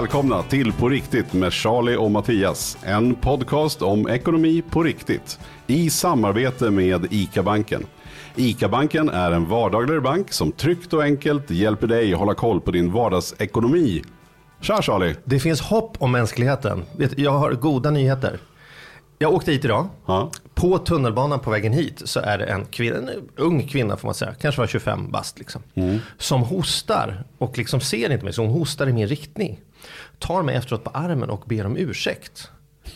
Välkomna till På riktigt med Charlie och Mattias. En podcast om ekonomi på riktigt i samarbete med ICA-banken. ICA-banken är en vardagligare bank som tryggt och enkelt hjälper dig att hålla koll på din vardagsekonomi. Tja Charlie! Det finns hopp om mänskligheten. Jag har goda nyheter. Jag åkte hit idag. Ja. På tunnelbanan på vägen hit så är det en, kvinna, en ung kvinna får man säga, kanske var 25 bast liksom. Som hostar och liksom ser inte mig, så hon hostar i min riktning. Tar mig efteråt på armen och ber om ursäkt.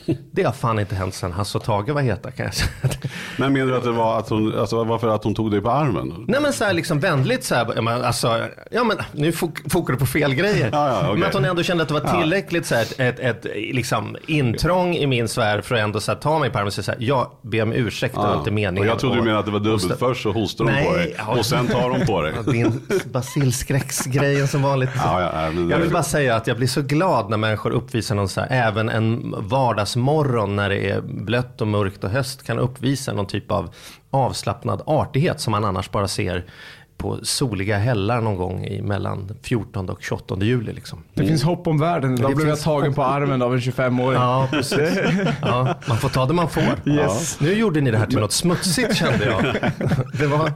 Det har fan inte hänt sedan Hasse och Tage var heta kan jag säga. Men menar du att det var att hon, alltså varför att hon tog dig på armen? Nej men så här liksom vänligt så här, men, alltså, ja men nu fok fokar du på fel grejer. Ja, ja, okej. Men att hon ändå kände att det var tillräckligt så här, ett, ett, ett liksom, intrång i min sfär för att ändå så här, ta mig på armen och säga så här, jag ber om ursäkt, det var inte meningen. Och jag trodde du menade att det var dubbelt. och- Först så hostar hon på dig och sen tar hon på dig. Din basilskräcksgrejen som vanligt. Jag vill bara säga att jag blir så glad när människor uppvisar någon så här, även en vardagsmorgon när det är blött och mörkt och höst kan uppvisa någon typ av avslappnad artighet som man annars bara ser på soliga hällar någon gång i mellan 14 och 28 juli. Liksom. Det finns hopp om världen. Det blev jag tagen på armen av en 25-åring. Ja, precis. Ja, man får ta det man får. Yes. Nu gjorde ni det här till något smutsigt kände jag. Det var,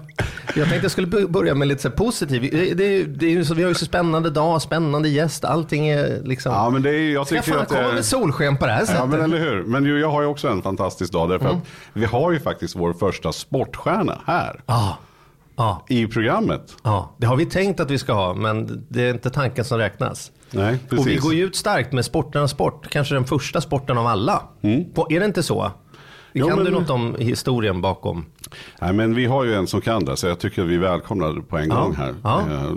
jag tänkte jag skulle börja med lite så här positivt. Det, det, det så, vi har ju så spännande dag, spännande gäst. Allting är liksom... Ja, men det är, jag Ska tycker fan att det komma är... med solsken på det här sättet? Ja men eller hur. Men ju, jag har ju också en fantastisk dag därför Mm. att vi har ju faktiskt vår första sportstjärna här Ja, ja, i programmet. ja, det har vi tänkt att vi ska ha, men det är inte tanken som räknas. Nej, precis. Och vi går ju ut starkt med sporternas sport, kanske den första sporten av alla. På- Är det inte så? Mm. Kan men- du något om historien bakom? Nej, men vi har ju en som kan det så jag tycker att vi välkomnar det på en gång här. ja. Eh,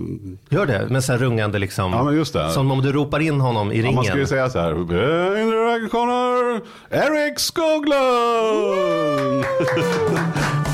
Gör det, med så här rungande liksom. Ja, men just det. Som om du ropar in honom i Ja, ringen. man skulle säga så här. Välkomnar Erik Skoglund!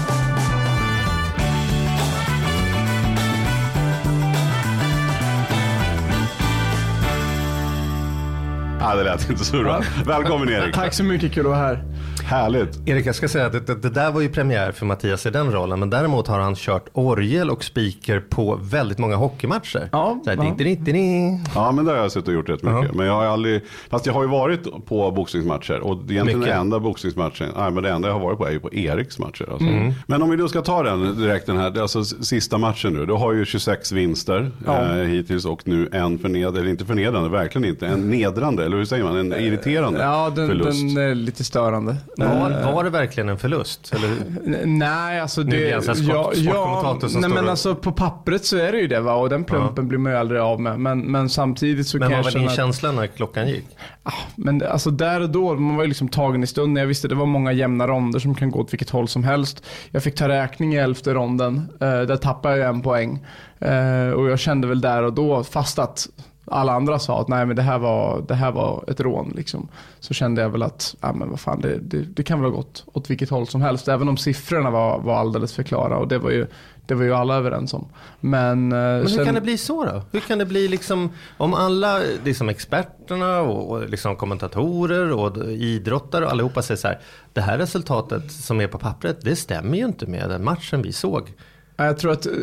det lät inte så bra. Välkommen Erik. Tack så mycket, kul att vara här. Härligt. Erik, jag ska säga att det, det, det där var ju premiär för Mattias i den rollen. Men däremot har han kört orgel och speaker på väldigt många hockeymatcher. Ja, Så här, ja. ding, ding, ding, ding. Ja, men det har jag sett och gjort rätt mycket. Men jag har ju aldrig, fast jag har ju varit på boxningsmatcher och egentligen Mycket. den enda boxningsmatchen, nej men det enda jag har varit på är ju på Eriks matcher. Alltså. Mm. Men om vi då ska ta den direkt den här, det är alltså sista matchen nu. Du har ju 26 vinster Ja. eh, hittills och nu en förnedrande, eller inte förnedrande, verkligen inte, en nedrande, eller hur säger man, en irriterande Ja, den, förlust. den är lite störande. Var, var det verkligen en förlust? Eller? Nej, alltså Nu det... en här sport- sportkommentator som nej, står men och- alltså på pappret så är det ju det va och den plumpen blir man ju aldrig av med. Men, men samtidigt så Men kan vad jag var din känna... känsla när klockan gick? Ah, Men det- alltså där och då, man var ju liksom tagen i stunden. Jag visste det var många jämna ronder som kan gå åt vilket håll som helst. Jag fick ta räkning i elfte ronden. Eh, där tappade jag en poäng. Eh, och jag kände väl där och då, fast att alla andra sa att nej men det här var, det här var ett rån liksom. Så kände jag väl att, ja men vad fan det, det, det kan väl ha gått åt vilket håll som helst. Även om siffrorna var, var alldeles för klara och det var ju, det var ju alla överens om. Men, eh, Men hur sen, kan det bli så då? Hur kan det bli liksom, om alla liksom experterna och, och liksom kommentatorer och idrottare och allihopa säger så här, det här resultatet som är på pappret, det stämmer ju inte med den matchen vi såg. Jag tror att eh,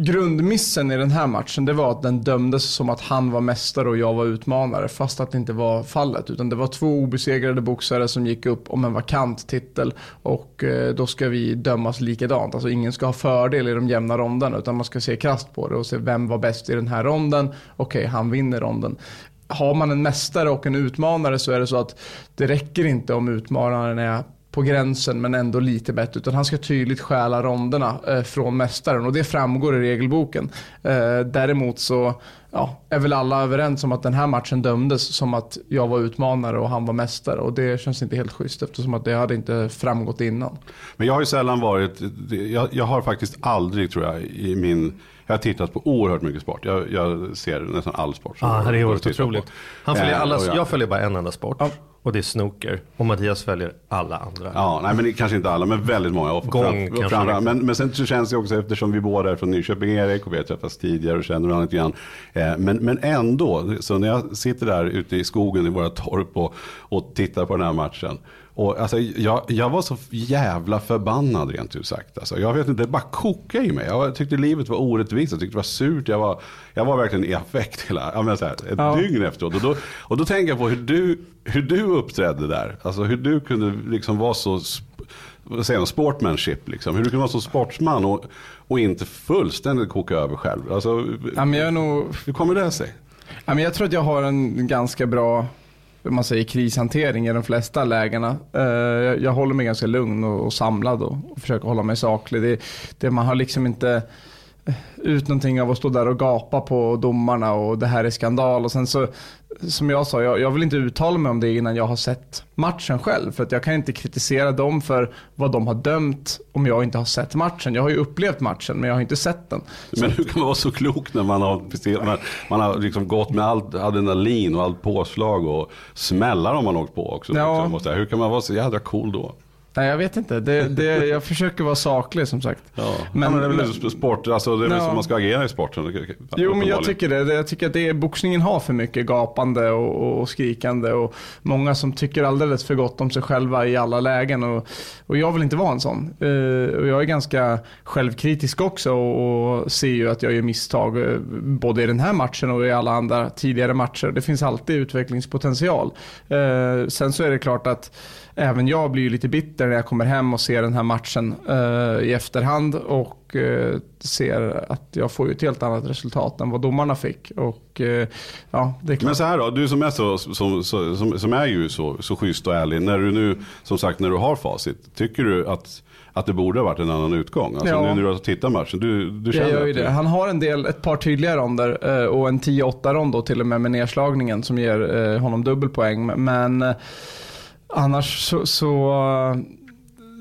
grundmissen i den här matchen det var att den dömdes som att han var mästare och jag var utmanare. Fast att det inte var fallet. Utan det var två obesegrade boxare som gick upp om en vakant titel. Och eh, då ska vi dömas likadant. Alltså ingen ska ha fördel i de jämna ronderna. Utan man ska se krasst på det och se vem var bäst i den här ronden. Okej, han vinner ronden. Har man en mästare och en utmanare så är det så att det räcker inte om utmanaren är på gränsen men ändå lite bättre. Utan han ska tydligt stjäla ronderna eh, från mästaren och det framgår i regelboken. Eh, däremot så ja, är väl alla överens om att den här matchen dömdes som att jag var utmanare och han var mästare. Och det känns inte helt schysst eftersom att det hade inte framgått innan. Men jag har ju sällan varit, jag, jag har faktiskt aldrig tror jag i min jag har tittat på oerhört mycket sport. Jag, jag ser nästan all sport. Ja, det är på. otroligt. Han följer Eh, alla, jag följer bara en enda sport. Ja. Och det är snooker. Och Mattias följer alla andra. Ja, nej men det- kanske inte alla, men väldigt många. Gång fram- liksom. men, men sen så känns det också, eftersom vi båda är från Nyköping, Erik, och vi har träffats tidigare och känner varandra lite grann. Eh, men, men ändå, så när jag sitter där ute i skogen i våra torp och, och tittar på den här matchen. Och alltså, jag, jag var så jävla förbannad rent ut sagt. Alltså, jag vet inte, det bara kokade i mig. Jag tyckte livet var orättvist, jag tyckte det var surt. Jag var, jag var verkligen i affekt hela, jag menar så här, ett Ja. dygn efteråt. Och då, och då tänker jag på hur du, hur du uppträdde där. Alltså hur du kunde liksom vara så, vad säger man, sportmanship liksom. Hur du kunde vara så sportsman och, och inte fullständigt koka över själv. Alltså, Ja, men jag är nog hur kommer det sig? Ja, men jag tror att jag har en ganska bra hur man säger, krishantering i de flesta lägena. Eh, jag, jag håller mig ganska lugn och, och samlad och, och försöker hålla mig saklig. Det, det, man har liksom inte eh, ut någonting av att stå där och gapa på domarna och det här är skandal. Och sen så, som jag sa, jag, jag vill inte uttala mig om det innan jag har sett matchen själv. För att jag kan inte kritisera dem för vad de har dömt om jag inte har sett matchen. Jag har ju upplevt matchen men jag har inte sett den. Men hur kan man vara så klok när man har, man, man har liksom gått med allt adrenalin och allt påslag och smällar om man åkt på också. Ja. Liksom. Hur kan man vara så jädra cool då? Nej, jag vet inte. Det, det, jag försöker vara saklig som sagt. Ja. Men- ja, men det är väl sport, alltså det är väl Ja. som man ska agera i sporten. Jo, men jag tycker det. Jag tycker att det är, boxningen har för mycket gapande och, och, skrikande och många som tycker alldeles för gott om sig själva i alla lägen. Och, och jag vill inte vara en sån. Eh, och jag är ganska självkritisk också och, och ser ju att jag gör misstag eh, både i den här matchen och i alla andra tidigare matcher. Det finns alltid utvecklingspotential. Eh, sen så är det klart att Även jag blir ju lite bitter när jag kommer hem och ser den här matchen eh, i efterhand och eh, ser att jag får ju ett helt annat resultat än vad domarna fick. Och eh, ja. Men så här då, du som är, så, som, som, som är ju så, så schysst och ärlig. När du nu, som sagt, när du har facit. Tycker du att, att det borde ha varit en annan utgång? Alltså Ja. nu när du har tittat matchen. Du, du Jag känner gör ju det. Han har en del, ett par tydliga ronder eh, och en 10-8 rond då till och med med nedslagningen som ger eh, honom dubbelpoäng. Men eh, annars så, så,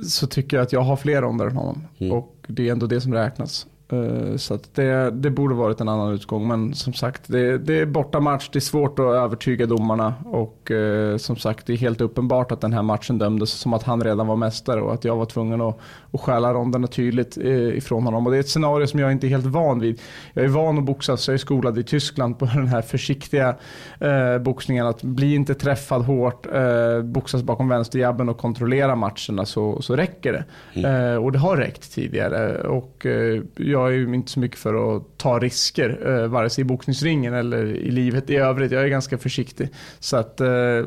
så tycker jag att jag har fler ronder än honom. Mm. Och det är ändå det som räknas. Eh, Så det, det borde varit en annan utgång. Men som sagt, det, det är bortamatch. Det är svårt att övertyga domarna. Och eh, som sagt, det är helt uppenbart att den här matchen dömdes som att han redan var mästare. Och att jag var tvungen att, att stjäla ronderna tydligt eh, ifrån honom. Och det är ett scenario som jag inte är helt van vid. Jag är van att boxas. Jag är skolad i Tyskland på den här försiktiga eh, boxningen. Att bli inte träffad hårt, eh, boxas bakom vänsterjabben och kontrollera matcherna så, så räcker det. Eh, och det har räckt tidigare. Och eh, jag är ju inte så mycket för att ta risker, eh, vare sig i boxningsringen eller i livet i övrigt. Jag är ganska försiktig. Så att eh,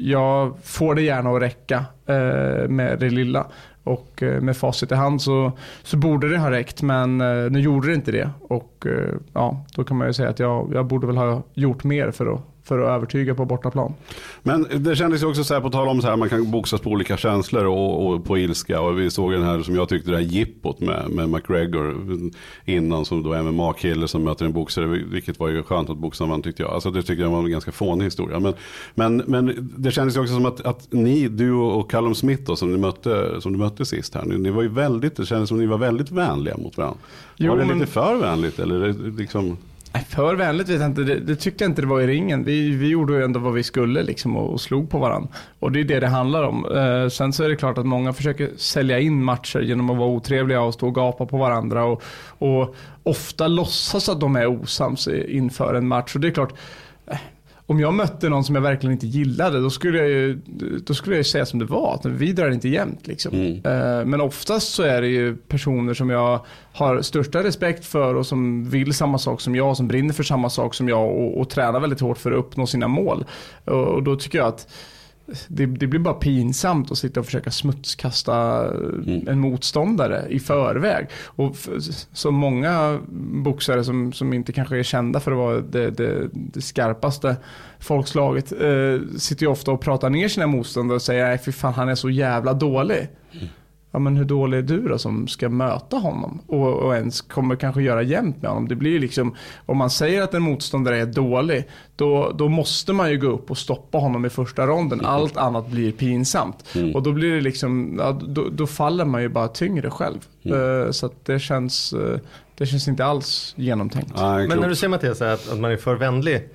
jag får det gärna att räcka eh, med det lilla. Och eh, med facit i hand så, så borde det ha räckt, men eh, nu gjorde det inte det. Och eh, ja, då kan man ju säga att jag, jag borde väl ha gjort mer för att, för att övertyga på bortaplan. Men det kändes ju också så här på tal om så här, man kan boxas på olika känslor och, och på ilska. Och vi såg den här som jag tyckte det här jippot med, med McGregor innan som då MMA-kille som möter en boxare. Vilket var ju skönt att boxaren vann tyckte jag. Alltså det tyckte jag var en ganska fånig historia. Men, men, men det kändes ju också som att, att ni, du och Callum Smith då, som, ni mötte, som du mötte sist här. Ni, ni var ju väldigt, det kändes som att ni var väldigt vänliga mot varandra. Jo, var det men- lite för vänligt eller liksom? Nej, För vänligt vet jag inte. Det, det tyckte jag inte det var i ringen. Vi, vi gjorde ju ändå vad vi skulle liksom och, och slog på varandra. Och det är det det handlar om. Eh, sen så är det klart att många försöker sälja in matcher genom att vara otrevliga och stå och gapa på varandra. Och, och ofta låtsas att de är osams inför en match. Och det är klart, eh, om jag mötte någon som jag verkligen inte gillade, då skulle jag ju, då skulle jag säga som det var. Att vi drar inte jämnt. Liksom. Eh, Men oftast så är det ju personer som jag har största respekt för och som vill samma sak som jag, som brinner för samma sak som jag och, och tränar väldigt hårt för att uppnå sina mål. Och, och då tycker jag att det, det blir bara pinsamt att sitta och försöka smutskasta Mm. en motståndare i förväg. Och så många boxare som, som inte kanske är kända för att vara det, det, det skarpaste folkslaget eh, sitter ju ofta och pratar ner sina motståndare och säger nej fy fan han är så jävla dålig. Ja men hur dålig är du då som ska möta honom och, och ens kommer kanske göra jämnt med honom. Det blir ju liksom, om man säger att en motståndare är dålig, då, då måste man ju gå upp och stoppa honom i första ronden. Allt annat blir pinsamt. Och då blir det liksom, ja, då, då faller man ju bara tyngre själv. Eh, så att det känns, eh, det känns inte alls genomtänkt. Nej, Men när du säger Mattias att, att man är för vänlig.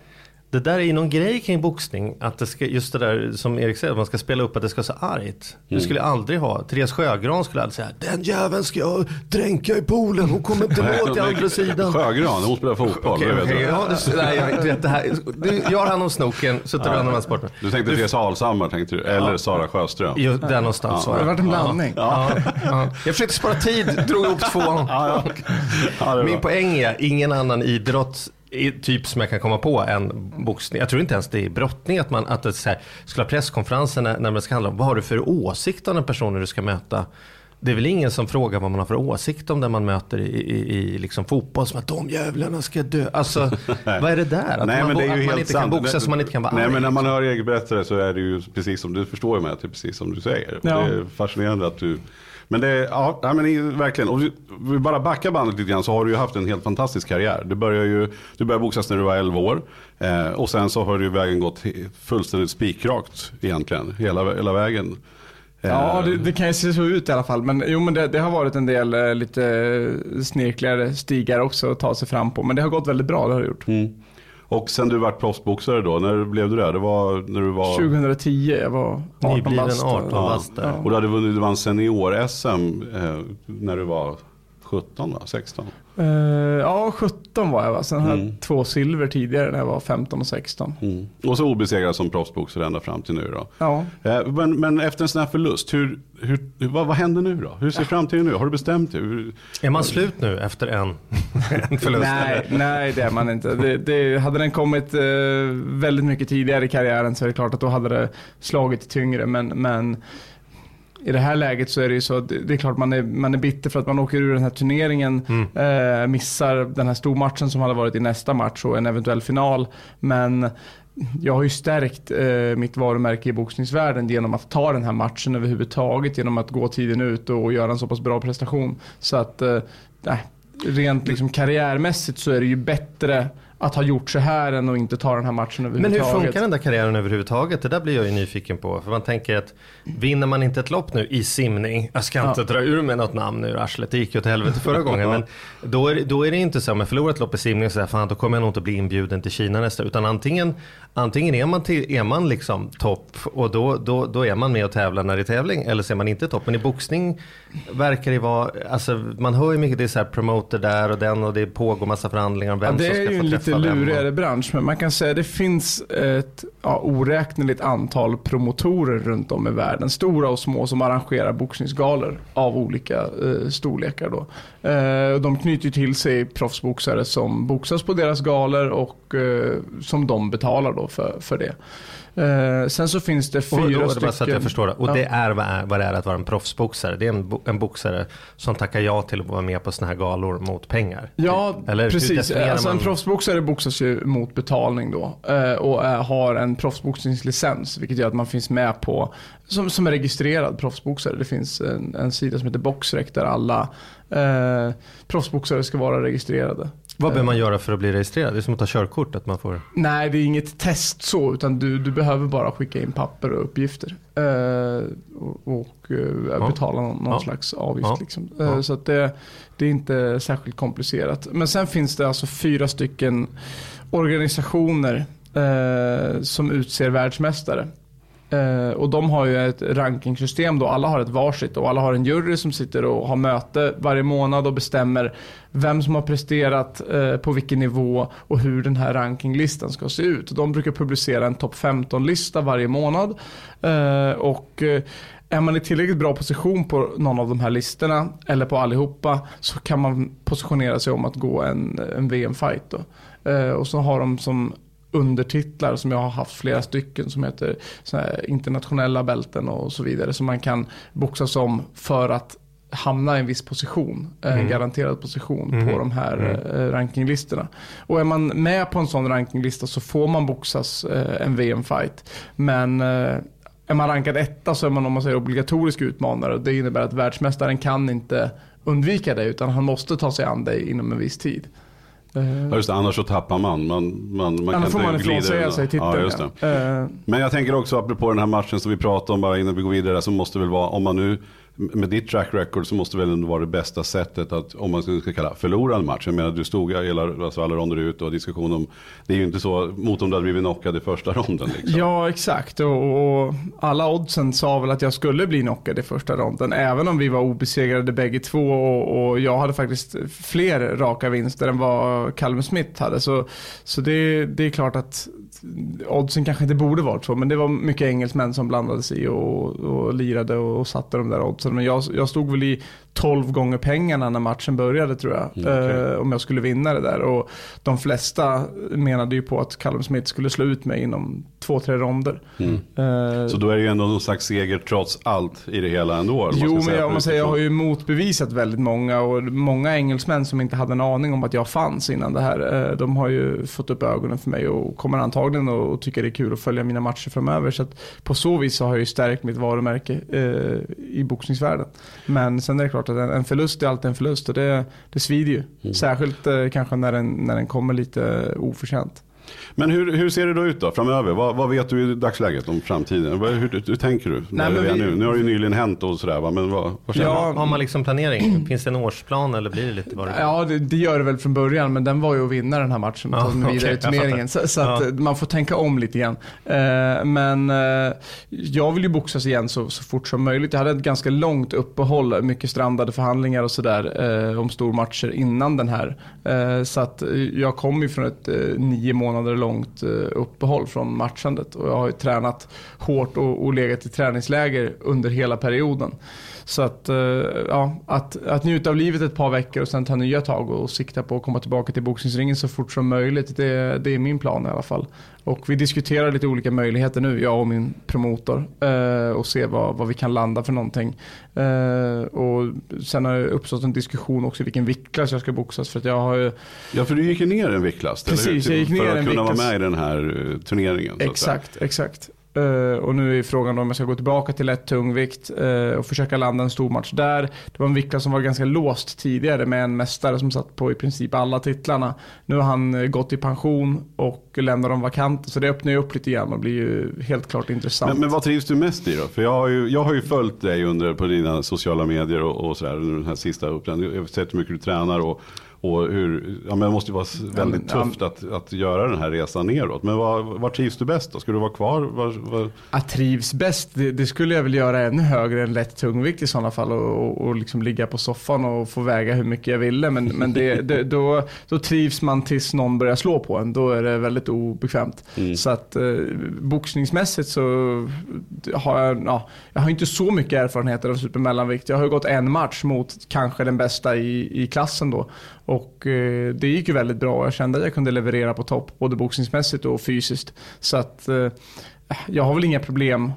Det där är ju någon grej kring boxning. Att det ska, just det där som Erik säger, att man ska spela upp att det ska vara så argt. Det skulle jag aldrig ha. Therese Sjögran skulle aldrig säga, den jäveln ska jag dränka i poolen, hon kommer inte nå till andra sidan. Sjögran, hon spelar fotboll. Det okej, du. ja, du, nej, jag, du vet, det här, du, jag har hand om snoken, suttit och hand om sporten. Du tänkte Therese Alshammar, tänkte du. Eller Sara Sjöström. Jo, där någonstans Det var har det. varit en blandning. Ja, ja. Jag försökte spara tid, drog ihop två. Ja, det Min poäng är, ingen annan idrott typ som jag kan komma på än boxning. Jag tror inte ens det är brottning att man att det så här, skulle ha presskonferenser när, när det ska handla om vad har du för åsikt om den personen du ska möta. Det är väl ingen som frågar vad man har för åsikt om den man möter i, i, i liksom fotboll. Som att de jävlarna ska dö. Alltså, vad är det där? Att man, är ju att man inte sant. kan boxa så man inte kan vara Nej arg. men när man hör Erik berätta det så är det ju precis som du förstår med att det är precis som du säger. Ja. Det är fascinerande att du men det ja, nej, men verkligen, och vi, vi bara backar bandet lite grann så har du ju haft en helt fantastisk karriär. Du började ju, du började boxas när du var 11 år. Eh, och sen så har ju vägen gått fullständigt spikrakt egentligen, hela, hela vägen. Eh, Ja, det, det kan ju se så ut i alla fall. Men jo, men det, det har varit en del eh, lite snirkligare stigar också att ta sig fram på. Men det har gått väldigt bra, det har det gjort. mm. Och sen du vart proffsboxare då, när blev du det? Det var när du var... 2010, jag var 18 Nybliven bast. 18 Ja. Och du hade vunnit, du vann senior-SM eh, när du var 17 va? 16? Eh, ja, 17 var jag va. Sen hade Mm. jag två silver tidigare när jag var 15 och 16. Mm. Och så obesegrad som proffsboxare ända fram till nu då. Ja. Eh, men, men efter en sån här förlust, hur, hur, vad, vad händer nu då? Hur ser framtiden nu? Har du bestämt dig? Hur, Är man slut nu efter en, en förlust? Nej, nej, det är man inte. Det, det, hade den kommit eh, väldigt mycket tidigare i karriären så är det klart att då hade det slagit tyngre. Men, men i det här läget så är det ju så att det, är klart man är, man är bitter för att man åker ur den här turneringen. Eh, missar den här stormatchen som hade varit i nästa match och en eventuell final. Men jag har ju stärkt eh, mitt varumärke i boxningsvärlden genom att ta den här matchen överhuvudtaget. Genom att gå tiden ut och göra en så pass bra prestation. Så att, eh, rent liksom karriärmässigt så är det ju bättre att ha gjort så här än att inte ta den här matchen Men överhuvudtaget. hur funkar den där karriären överhuvudtaget? Det där blir jag ju nyfiken på. För man tänker att vinner man inte ett lopp nu i simning, jag ska inte dra ur med något namn ur arslet, det gick ju åt helvete förra gången. Men då är, då är det inte så, om jag förlorar ett lopp i simning så här, fan då kommer jag nog inte bli inbjuden till Kina nästa. Utan antingen, antingen är man, till, är man liksom topp och då, då, då är man med och tävlar när det är tävling. Eller så är man inte topp. Men i boxning verkar det vara, alltså man hör ju mycket, det är så här promoter där och den och det pågår massa förhandlingar om vem Ja, som ska få träffa lite lurigare bransch, men man kan säga att det finns ett ja, oräkneligt antal promotorer runt om i världen. Stora och små som arrangerar boxningsgalor av olika eh, storlekar. Då. Eh, de knyter till sig proffsboxare som boxas på deras galor och eh, som de betalar då för, för det. Eh, sen så finns det Och, fyra och, bara stycken... så att jag förstår det. Och Ja. det är vad, är vad det är att vara en proffsboxare. Det är en, bo, en boxare som tackar ja till att vara med på sådana här galor mot pengar. Ja, Eller hur precis. Alltså en man- proffsboxare boxas ju mot betalning då. eh, Och är, har en proffsboxningslicens. Vilket gör att man finns med på, som, som är registrerad proffsboxare. Det finns en, en sida som heter Boxrec där alla eh, proffsboxare ska vara registrerade. Vad behöver man göra för att bli registrerad? Det är som att ta körkort. Att man får... Nej, det är inget test så, utan du, du behöver bara skicka in papper och uppgifter. Eh, och och eh, betala någon, någon Ja. slags avgift. Ja. Liksom. Eh, Ja. Så att det, det är inte särskilt komplicerat. Men sen finns det alltså fyra stycken organisationer eh, som utser världsmästare. Eh, och de har ju ett rankingsystem då. Alla har ett varsitt och alla har en jury som sitter och har möte varje månad och bestämmer vem som har presterat eh, på vilken nivå och hur den här rankinglistan ska se ut. De brukar publicera en topp 15-lista varje månad. Eh, och eh, är man i tillräckligt bra position på någon av de här listorna eller på allihopa så kan man positionera sig om att gå en, en VM-fight. Då. Eh, och så har de som undertitlar som jag har haft flera stycken som heter internationella bälten och så vidare. Som man kan boxas om för att hamna i en viss position, en Mm. garanterad position Mhm. på de här Mm. eh, rankinglistorna. Och är man med på en sån rankinglista så får man boxas eh, en VM-fight. Men eh, är man rankad etta så är man om man säger obligatorisk utmanare. Det innebär att världsmästaren kan inte undvika det utan han måste ta sig an dig inom en viss tid. Eh, Ja, just det, annars så tappar man. Man, man, man Annars kan får man ifrånsäga undan. sig titeln. Ja, det. Eh, Men jag tänker också apropå den här matchen som vi pratade om bara innan vi går vidare. Så måste väl vara, om man nu med ditt track record så måste väl ändå vara det bästa sättet att, om man ska kalla förlora en match. Jag menar du stod hela, alltså alla ronder ut och diskussion om, det är ju inte så mot om du hade blivit knockad i första ronden. Liksom. Ja, exakt. Och, och alla oddsen sa väl att jag skulle bli knockad i första ronden. Även om vi var obesegrade bägge två och, och jag hade faktiskt fler raka vinster än vad Calvin Smith hade. Så, så det, det är klart att oddsen kanske inte borde varit så. Men det var mycket engelsmän som blandade sig och, och lirade och, och satte de där oddsen. Men jag, jag stod väl i 12 gånger pengarna när matchen började tror jag. Mm, okej. eh, om jag skulle vinna det där. Och de flesta menade ju på att Callum Smith skulle slå ut mig inom två, tre ronder. Mm. Eh, Så då är det ju ändå någon slags seger trots allt i det hela ändå. Jo, men jag, om man säger, jag har ju motbevisat väldigt många och många engelsmän som inte hade en aning om att jag fanns innan det här. eh, De har ju fått upp ögonen för mig och kommer antagligen att tycka det är kul att följa mina matcher framöver. Så på så vis så har jag ju stärkt mitt varumärke eh, i boxningsvärlden. Men sen är det klart att en, en förlust är alltid en förlust och det, det svider ju. Mm. Särskilt eh, kanske när den, när den kommer lite oförtjänt. Men hur, hur ser det då ut då framöver? Vad, vad vet du i dagsläget om framtiden? Hur, hur, hur tänker du? är vi- nu? nu har det ju nyligen hänt och sådär va? Men vad, vad känner Ja, du? Har man liksom planering? Finns det en årsplan eller blir det lite vad det? Ja, det, det gör det väl från början, men den var ju att vinna den här matchen och Ja, ta den vidare i turneringen. Så, så att Ja. eh, man får tänka om lite grann. Eh, men eh, jag vill ju boxas igen så, så fort som möjligt. Jag hade ett ganska långt uppehåll, mycket strandade förhandlingar och sådär eh, om stormatcher innan den här. Eh, så att eh, jag kom ju från ett nio månader långt eh, uppehåll från matchandet och jag har ju tränat hårt och, och legat i träningsläger under hela perioden. Så att, eh, ja, att, att njuta av livet ett par veckor och sen ta nya tag och sikta på att komma tillbaka till boxningsringen så fort som möjligt. Det, det är min plan i alla fall. Och vi diskuterar lite olika möjligheter nu, jag och min promotor. Eh, och se vad, vad vi kan landa för någonting. Eh, och sen har det uppstått en diskussion också vilken viktklass jag ska boxas. För att jag har ju, Ja, för du gick ju ner en viktklass. Precis, jag gick ner För att en kunna vara viktklass. med i den här turneringen. Exakt, exakt. Uh, och nu är frågan om jag ska gå tillbaka till lätt tungvikt uh, eh, och försöka landa en stor match där. Det var en viktklass som var ganska låst tidigare med en mästare som satt på i princip alla titlarna. Nu har han eh, gått i pension och lämnar dem vakanta så det öppnar ju upp lite grann och blir ju helt klart intressant. Men, men vad trivs du mest i då? För jag har ju, jag har ju följt dig under på dina sociala medier och, och sådär under den här sista uppläggningen. Jag har sett hur mycket du tränar och, och hur, ja men det måste ju vara väldigt Ja, men, tufft att, att göra den här resan neråt. Men vad, vad trivs du bäst då? Ska du vara kvar? Vad, vad, Jag trivs bäst, det, det skulle jag väl göra ännu högre än lätt tungvikt i sådana fall och, och, och liksom ligga på soffan och få väga hur mycket jag ville. Men, men det, det, då, då trivs man tills någon börjar slå på en. Då är det väldigt obekvämt. Mm. Så att eh, boxningsmässigt så har jag, ja, jag har inte så mycket erfarenheter av supermellanvikt. Jag har ju gått en match mot kanske den bästa i, i klassen då. Och eh, det gick ju väldigt bra. Jag kände att jag kunde leverera på topp, både boxningsmässigt och fysiskt. Så att eh, jag har väl inga problem.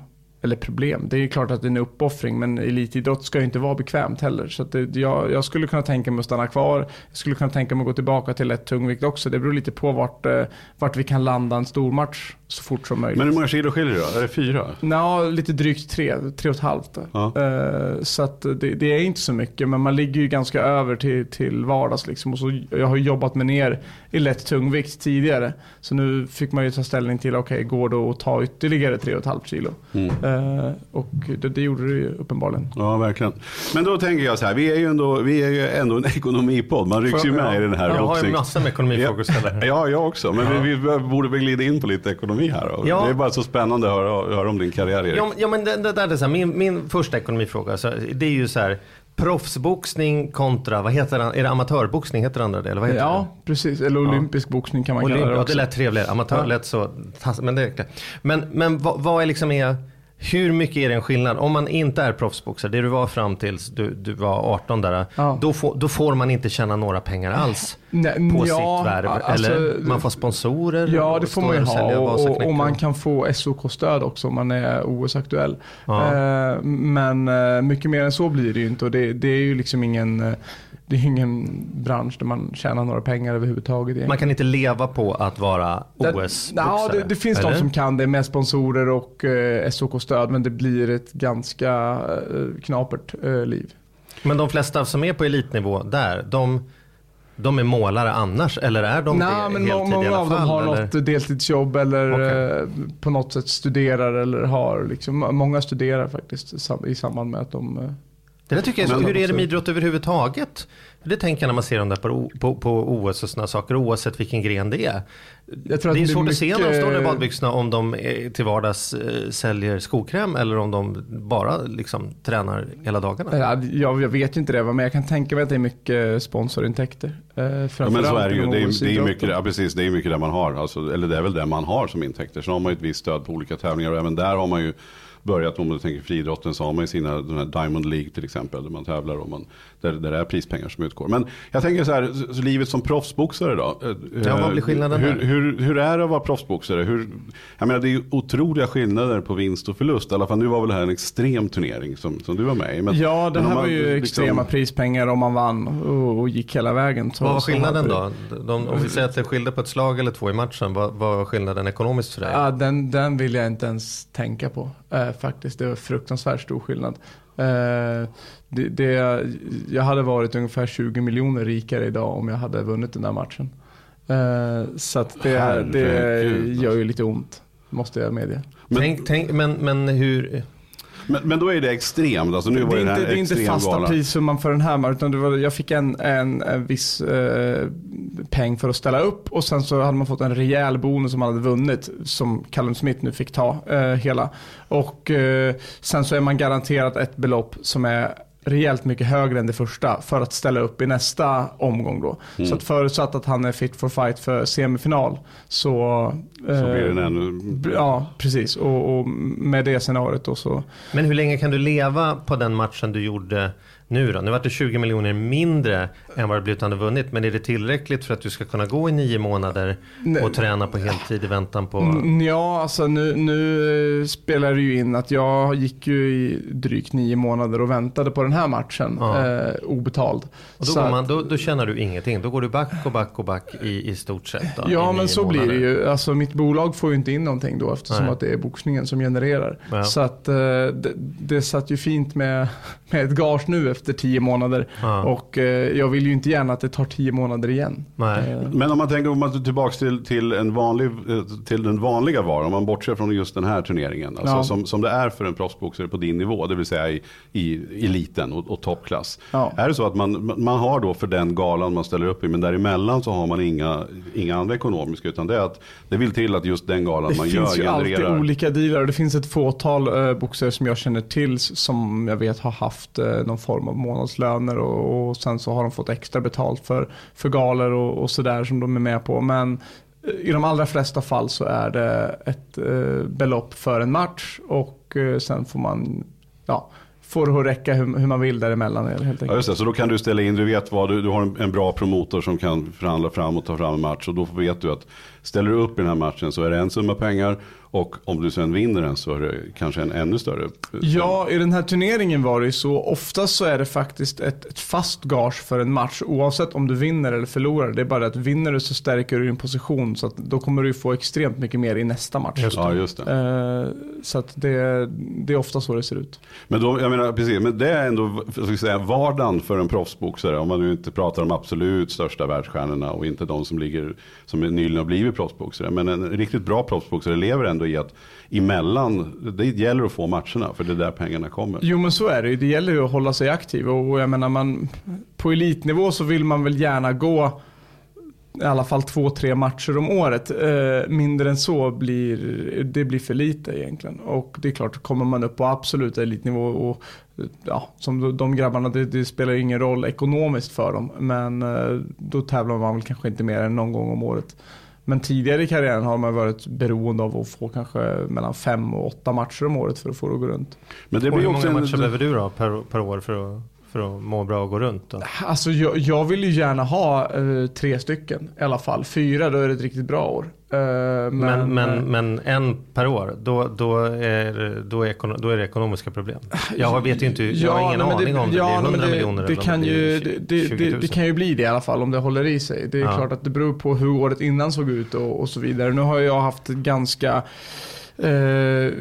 Eller problem, det är ju klart att det är en uppoffring men elitidrott ska ju inte vara bekvämt heller. Så det, jag, jag skulle kunna tänka mig att stanna kvar. Jag skulle kunna tänka mig att gå tillbaka till ett tungvikt också. Det beror lite på vart, eh, vart vi kan landa en stor match så fort som möjligt. men hur många kilo skiljer det då? Är det fyra? Nå, lite drygt tre, tre och ett halvt. Ja. Eh, så att det, det är inte så mycket, men man ligger ju ganska över till, till vardags. Liksom. Och så, jag har jobbat mig ner i lätt tungvikt tidigare. Så nu fick man ju ta ställning till, okej, går det att ta ytterligare tre och ett halvt kilo? Mm. Eh, och det, det gjorde det ju uppenbarligen. Ja, verkligen. Men då tänker jag så här, vi är ju ändå, vi är ju ändå en ekonomipodd. Man rycks Får ju med i den här Jag har ju massor med ekonomifrågor att ställa. Ja, jag också. Men vi, vi borde väl glida in på lite ekonomi här. Då. Ja. Det är bara så spännande att höra, höra om din karriär, Erik. Ja, men- ja men det, det där är så här, min, min första ekonomifråga, så det är ju så här proffsboxning kontra, vad heter det, är det amatörboxning heter det andra del? Vad heter Ja, precis. Eller olympisk boxning kan man det? Olymp, kalla det ja, också. det lät trevligare, amatör Ja. lät så, men det är. Men, men vad, vad är liksom är, hur mycket är det en skillnad? Om man inte är proffsboxare, det du var fram tills du, du var 18 där, Ja. då, får, då får man inte tjäna några pengar alls Nej, på ja, sitt värv. alltså, Eller man får sponsorer? Ja, det får man ju ha och, och, och man kan få SOK-stöd också om man är OS-aktuell. Ja. Eh, men eh, mycket mer än så blir det ju inte och det, det är ju liksom ingen, eh, det är ingen bransch där man tjänar några pengar överhuvudtaget. egentligen. Man kan inte leva på att vara OS-boxare? Ja, det, det finns eller? de som kan det med sponsorer och eh, SOK-stöd men det blir ett ganska eh, knapert eh, liv. Men de flesta som är på elitnivå där, de, de är målare annars? Eller är de Nej, det men heltid många av dem har eller? något deltidsjobb eller Okej. eh, på något sätt studerar eller har liksom, många studerar faktiskt i samband med att de eh, Det där tycker jag hur är det med idrott överhuvudtaget? Det tänker jag när man ser dem där på, på, på OS och sådana saker, oavsett vilken gren det är. Jag tror det är svårt att se när de står där i badbyxorna om de eh, till vardags eh, säljer skokräm eller om de bara liksom tränar hela dagarna. Ja, jag, jag vet ju inte det, men jag kan tänka mig att det är mycket sponsorintäkter. Eh, Ja, men så är det ju. Det är, det är mycket, ja, precis, det är mycket där man har. Alltså, eller det är väl det man har som intäkter. Sen har man ju ett visst stöd på olika tävlingar och även där har man ju börjat, om du tänker friidrotten, så har man ju sina, den här Diamond League till exempel, där man tävlar och man, där, där det är prispengar som utgår. Men jag tänker så här, så, livet som proffsboxare då? eh, Ja, vad blir skillnaden hur, hur, hur är det att vara proffsboxare? Hur, jag menar, det är ju otroliga skillnader på vinst och förlust. I alla fall nu var väl det här en extrem turnering som, som du var med i. Men- Ja, det här man var ju liksom- extrema prispengar om man vann och, och gick hela vägen. Så, Vad var skillnaden då? De, om vi säger att det skilde på ett slag eller två i matchen, vad, vad var skillnaden ekonomiskt för dig? Ja, den, den vill jag inte ens tänka på eh, faktiskt. Det var fruktansvärt stor skillnad. Eh, det, det, jag hade varit ungefär 20 miljoner rikare idag om jag hade vunnit den där matchen. Eh, så att det, det Herregud, gör ju lite ont, måste jag medge. Men- tänk, tänk, men, men hur... Men, men då är det extremt. Alltså nu Det var är, det, inte, det är inte fasta gala. prissumman för den här matchen, utan det var, jag fick en, en, en viss eh, peng för att ställa upp och sen så hade man fått en rejäl bonus som man hade vunnit, som Callum Smith nu fick ta eh, hela. Och eh, sen så är man garanterat ett belopp som är rejält mycket högre än det första för att ställa upp i nästa omgång då. Mm. Så att förutsatt att han är fit for fight för semifinal så... Så eh, blir den ännu... Ja, precis. Och, och med det scenariot då så... Men hur länge kan du leva på den matchen du gjorde nu då? Nu var det 20 miljoner mindre än vad det blivit om du vunnit. Men är det tillräckligt för att du ska kunna gå i nio månader och träna på heltid i väntan på... Ja, alltså nu, nu spelar det ju in att jag gick ju i drygt nio månader och väntade på den här matchen Ja. eh, obetald. Och då, Så går man, då, då känner du ingenting. Då går du back och back och back i, i stort sett. Då, Ja, men så månader. blir det ju. Alltså mitt bolag får ju inte in någonting då eftersom Nej. att det är boxningen som genererar. Ja. Så att eh, det, det satt ju fint med, med ett gage nu efter tio månader. Ja. Och eh, jag vill ju inte gärna att det tar tio månader igen. Nej. Eh, Men om man tänker om man tillbaka till, till, en vanlig, eh, till den vanliga varan, om man bortser från just den här turneringen. Alltså Ja. som, som det är för en proffsboxare på din nivå, det vill säga i, i eliten och, och toppklass. Ja. Är det så att man, man har då för den galan man ställer upp i, men däremellan så har man inga, inga andra ekonomiska, utan det är att det vill till att just den galan Det man finns gör ju alltid genererar. olika dealar och det finns ett fåtal eh, boxare som jag känner till som jag vet har haft eh, någon form av månadslöner och, och sen så har de fått extra betalt för, för galor och, och sådär som de är med på. Men eh, i de allra flesta fall så är det ett eh, belopp för en match och eh, sen får man ja, får det att räcka hur, hur man vill däremellan helt enkelt. Ja, just det. Så då kan du ställa in, du vet vad, du, du har en, en bra promotor som kan förhandla fram och ta fram en match. Och då vet du att ställer du upp i den här matchen så är det en summa pengar. Och om du sen vinner den så är det kanske en ännu större. Ja, i den här turneringen var det ju så. Oftast så är det faktiskt ett, ett fast gage för en match oavsett om du vinner eller förlorar. Det är bara det att vinner du så stärker du din position så att då kommer du få extremt mycket mer i nästa match. Ja, just det. Eh, så att det, det är ofta så det ser ut. Men, då, jag menar, precis, men det är ändå ska säga, vardagen för en proffsboxare. Om man nu inte pratar om absolut största världsstjärnorna och inte de som, ligger, som nyligen har blivit proffsboxare. Men en riktigt bra proffsboxare lever ändå i att emellan, det gäller att få matcherna för det är där pengarna kommer. Jo men så är det ju. Det gäller ju att hålla sig aktiv och jag menar man, på elitnivå så vill man väl gärna gå i alla fall två, tre matcher om året. Eh, mindre än så blir det blir för lite egentligen. Och det är klart, kommer man upp på absolut elitnivå och ja, som de, grabbarna, det, det spelar ju ingen roll ekonomiskt för dem. Men eh, då tävlar man väl kanske inte mer än någon gång om året. Men tidigare i karriären har man varit beroende av att få kanske mellan fem och åtta matcher om året för att få det att gå runt. Men det Och blir hur också många en, matcher behöver du då per, per år för att, för att må bra och gå runt? Då? Alltså jag, jag vill ju gärna ha eh, tre stycken i alla fall. Fyra, då är det ett riktigt bra år. Eh, men, Men, men, eh, men en per år, då, då, är, då, är, då är det ekonomiska problem. Jag vet ju inte, jag har ingen men aning om det ja, blir nej, 100 men det, miljoner det eller kan det ju, det, det, 20 000. det, det kan ju bli det i alla fall om det håller i sig. Det är Ja. klart att det beror på hur året innan såg ut och, och så vidare. Nu har jag haft ganska eh,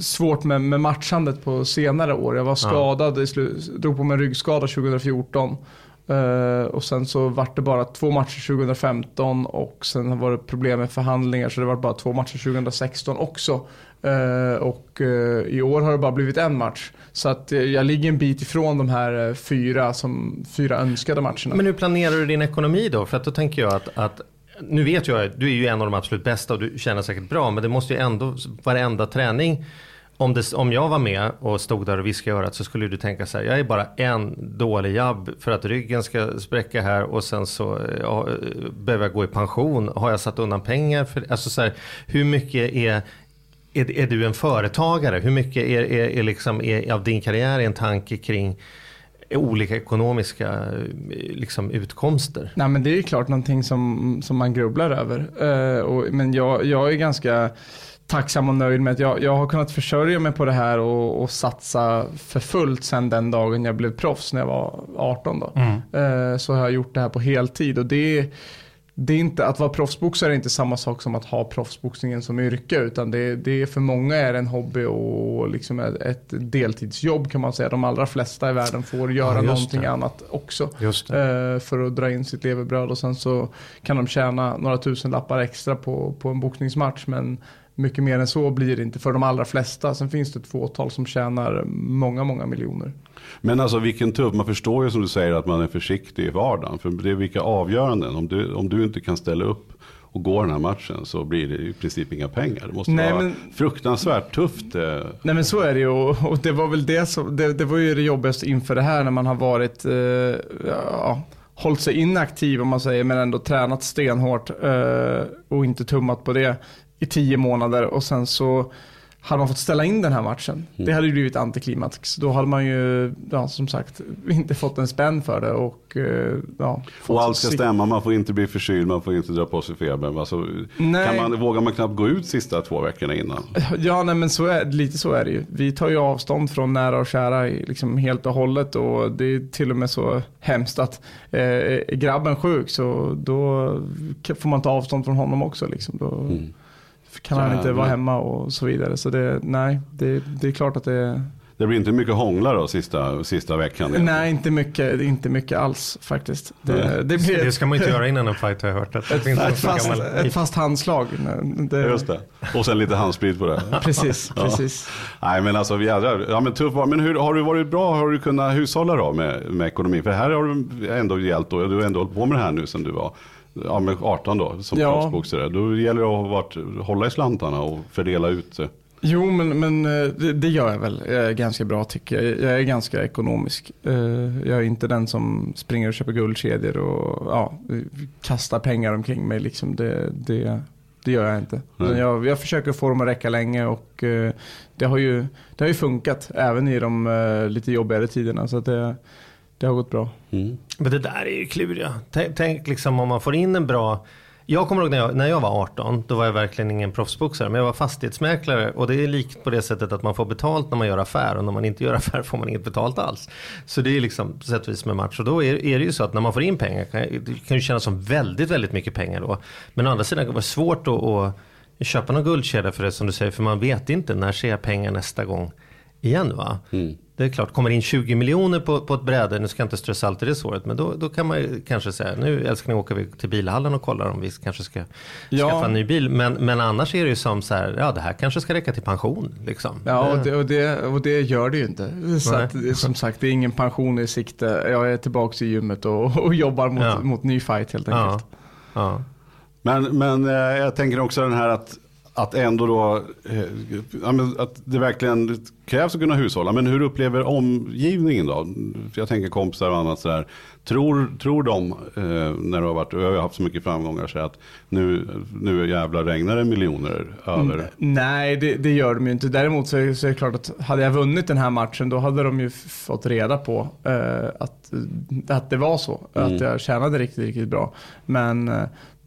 svårt med, med matchandet på senare år. Jag var skadad, slu- drog på mig en ryggskada 2014. Eh, och sen så vart det bara två matcher 2015 och sen var det problem med förhandlingar så det var bara två matcher 2016 också. Eh, och eh, i år har det bara blivit en match. Så att eh, jag ligger en bit ifrån de här fyra, som, fyra önskade matcherna. Men hur planerar du din ekonomi då? För att då tänker jag att, att nu vet jag att du är ju en av de absolut bästa och du känner säkert bra. Men det måste ju ändå, varenda träning. Om, det, om jag var med och stod där och viskade i örat så skulle du tänka så här. Jag är bara en dålig jabb för att ryggen ska spräcka här och sen så eh, ja, eh, behöver jag gå i pension. Har jag satt undan pengar för Alltså så här, hur mycket är är, är du en företagare? Hur mycket är, är, är liksom, är, av din karriär en tanke kring olika ekonomiska eh, liksom, utkomster? Nej men det är ju klart någonting som, som man grubblar över. Eh, och, men jag, jag är ganska tacksam och nöjd med att jag, jag har kunnat försörja mig på det här och, och satsa för fullt sedan den dagen jag blev proffs när jag var 18 då. Eh, så har jag gjort det här på heltid och det är det är inte, att vara proffsboxare är inte samma sak som att ha proffsboxningen som yrke utan det, det är för många är det en hobby och liksom ett, deltidsjobb kan man säga. De allra flesta i världen får göra just någonting det. annat också. Eh, för att dra in sitt levebröd och sen så kan de tjäna några tusen lappar extra på, på en boxningsmatch men mycket mer än så blir det inte för de allra flesta. Sen finns det ett fåtal som tjänar många, många miljoner. Men alltså vilken tuff, man förstår ju som du säger att man är försiktig i vardagen. För det är vilka avgöranden. Om du, om du inte kan ställa upp och gå den här matchen så blir det i princip inga pengar. Det måste Nej, vara men- fruktansvärt tufft. eh. Nej men så är det ju och, och det var väl det som, det, det var ju det jobbigaste inför det här när man har varit, eh, ja, hållit sig inaktiv om man säger men ändå tränat stenhårt eh, och inte tummat på det i tio månader och sen så hade man fått ställa in den här matchen. Det hade ju blivit antiklimax. Då hade man ju, ja, som sagt, inte fått en spänn för det och eh, ja. Och allt ska stämma, man får inte bli förkyld, man får inte dra på sig febern. Alltså, Nej. kan man, vågar man knappt gå ut sista två veckorna innan? Ja, nej, men så är, lite så är det ju. Vi tar ju avstånd från nära och kära liksom helt och hållet och det är till och med så hemskt att eh, är grabben sjuk så då får man ta avstånd från honom också. Liksom. Då kan han inte vara hemma och så vidare. Så det, nej, det, det är klart att det Det blir inte mycket hångla då sista, sista veckan. Nej, inte mycket, inte mycket alls faktiskt. Det, det blir Det ska man inte göra innan en fight har jag hört. Att det finns ett, fast, gammal... ett fast handslag. Det, Just det. Och sen lite handsprit på det. Precis, Ja. precis. Nej men alltså jädrar. Ja men tuff Men hur, har du varit bra? Har du kunnat hushålla då med, med ekonomin? För här har du ändå hjälpt då. Du har ändå hållit på med det här nu sen du var ja, men 18 då som Ja. proffsboxare. Då gäller det att varit, hålla i slantarna och fördela ut. Jo, men, men eh, det, det gör jag väl jag är ganska bra tycker jag. Jag är ganska ekonomisk. Eh, Jag är inte den som springer och köper guldkedjor och ja, kastar pengar omkring mig. Liksom. Det, det, det gör jag inte. Jag, jag försöker få dem att räcka länge och eh, det har ju, det har ju funkat även i de lite jobbigare tiderna. Så att det, det har gått bra. Mm. Men det där är ju kluriga. Tänk, tänk liksom om man får in en bra jag kommer ihåg när jag, när jag var 18, då var jag verkligen ingen proffsboxare. Men jag var fastighetsmäklare och det är likt på det sättet att man får betalt när man gör affär. Och när man inte gör affär får man inget betalt alls. Så det är liksom på sätt och vis med match. Och då är, är det ju så att när man får in pengar, kan, det kan ju kännas som väldigt, väldigt mycket pengar då. Men å andra sidan kan det vara svårt att, att köpa någon guldkedja för det som du säger. För man vet inte när ser jag pengar nästa gång igen va. Det är klart, kommer in 20 miljoner på, på ett bräde, nu ska jag inte stressa allt i det såret, men då, då kan man ju kanske säga, nu älskling åker vi till bilhallen och kollar om vi kanske ska Ja. skaffa en ny bil. Men, men annars är det ju som så här, ja det här kanske ska räcka till pension. Liksom. Ja, och Det- och, det, och det gör det ju inte. Så att, som sagt, det är ingen pension i sikte. Jag är tillbaka i gymmet och, och jobbar mot, Ja. mot ny fight helt enkelt. ja. Men, men eh, jag tänker också den här att att ändå då, eh, att det verkligen krävs att kunna hushålla. Men hur upplever omgivningen då? Jag tänker kompisar och annat sådär. Tror, tror de, eh, när du har varit, jag har haft så mycket framgångar, så att nu, nu jävlar regnar det miljoner över. Nej, det, det gör de ju inte. Däremot så är, så är det klart att hade jag vunnit den här matchen då hade de ju fått reda på eh, att, att det var så. Att jag tjänade riktigt, riktigt bra. Men